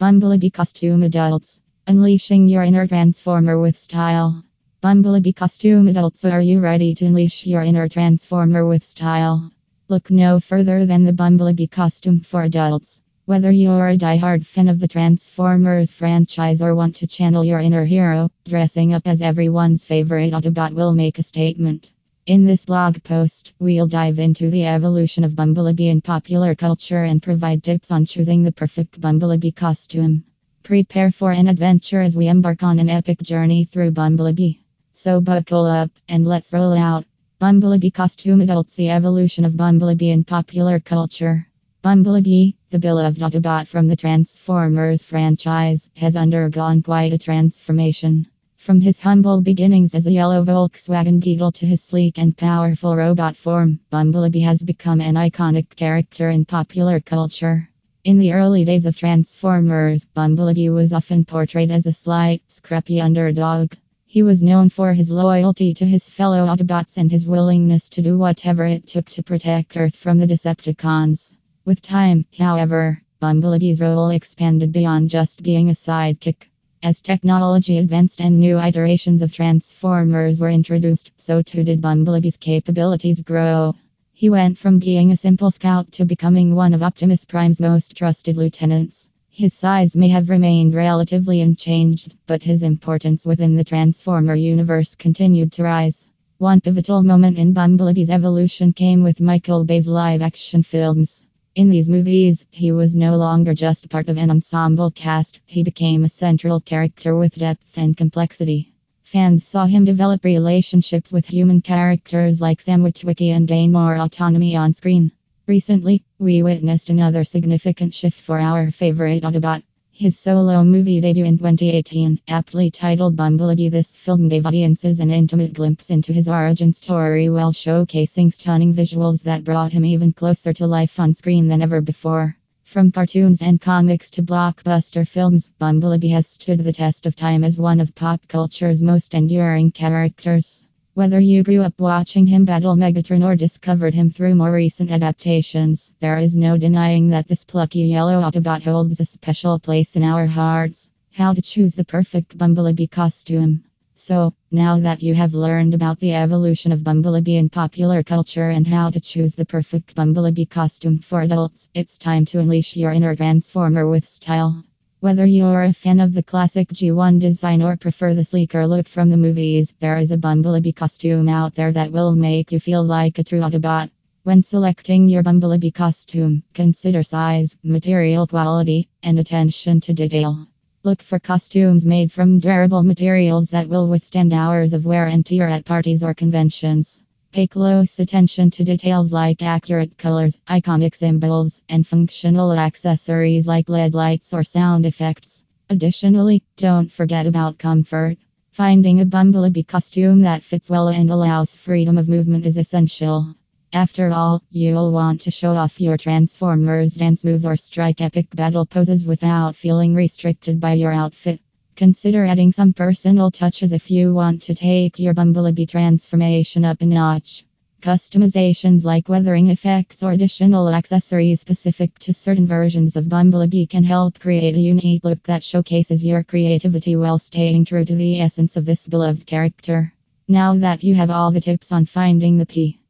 Bumblebee Costume Adults Unleashing your inner transformer with style. Bumblebee Costume Adults Are you ready to unleash your inner transformer with style? Look no further than the Bumblebee costume for adults. Whether you're a die-hard fan of the Transformers franchise or want to channel your inner hero, dressing up as everyone's favorite Autobot will make a statement. In this blog post, we'll dive into the evolution of Bumblebee in popular culture and provide tips on choosing the perfect Bumblebee costume. Prepare for an adventure as we embark on an epic journey through Bumblebee. So buckle up and let's roll out. Bumblebee costume adults The evolution of Bumblebee in popular culture. Bumblebee, the beloved Autobot from the Transformers franchise, has undergone quite a transformation. From his humble beginnings as a yellow Volkswagen Beetle to his sleek and powerful robot form, Bumblebee has become an iconic character in popular culture. In the early days of Transformers, Bumblebee was often portrayed as a slight, scrappy underdog. He was known for his loyalty to his fellow Autobots and his willingness to do whatever it took to protect Earth from the Decepticons. With time, however, Bumblebee's role expanded beyond just being a sidekick. As technology advanced and new iterations of Transformers were introduced, so too did Bumblebee's capabilities grow. He went from being a simple scout to becoming one of Optimus Prime's most trusted lieutenants. His size may have remained relatively unchanged, but his importance within the Transformer universe continued to rise. One pivotal moment in Bumblebee's evolution came with Michael Bay's live action films. In these movies, he was no longer just part of an ensemble cast, he became a central character with depth and complexity. Fans saw him develop relationships with human characters like Sam Witwicky and gain more autonomy on screen. Recently, we witnessed another significant shift for our favorite Autobot. His solo movie debut in 2018, aptly titled Bumblebee, this film gave audiences an intimate glimpse into his origin story while showcasing stunning visuals that brought him even closer to life on screen than ever before. From cartoons and comics to blockbuster films, Bumblebee has stood the test of time as one of pop culture's most enduring characters. Whether you grew up watching him battle Megatron or discovered him through more recent adaptations, there is no denying that this plucky yellow Autobot holds a special place in our hearts. How to choose the perfect Bumblebee costume. So, now that you have learned about the evolution of Bumblebee in popular culture and how to choose the perfect Bumblebee costume for adults, it's time to unleash your inner Transformer with style. Whether you're a fan of the classic G1 design or prefer the sleeker look from the movies, there is a Bumblebee costume out there that will make you feel like a true Autobot. When selecting your Bumblebee costume, consider size, material quality, and attention to detail. Look for costumes made from durable materials that will withstand hours of wear and tear at parties or conventions. Pay close attention to details like accurate colors, iconic symbols, and functional accessories like LED lights or sound effects. Additionally, don't forget about comfort. Finding a Bumblebee costume that fits well and allows freedom of movement is essential. After all, you'll want to show off your Transformers dance moves or strike epic battle poses without feeling restricted by your outfit. Consider adding some personal touches if you want to take your Bumblebee transformation up a notch. Customizations like weathering effects or additional accessories specific to certain versions of Bumblebee can help create a unique look that showcases your creativity while staying true to the essence of this beloved character. Now that you have all the tips on finding the P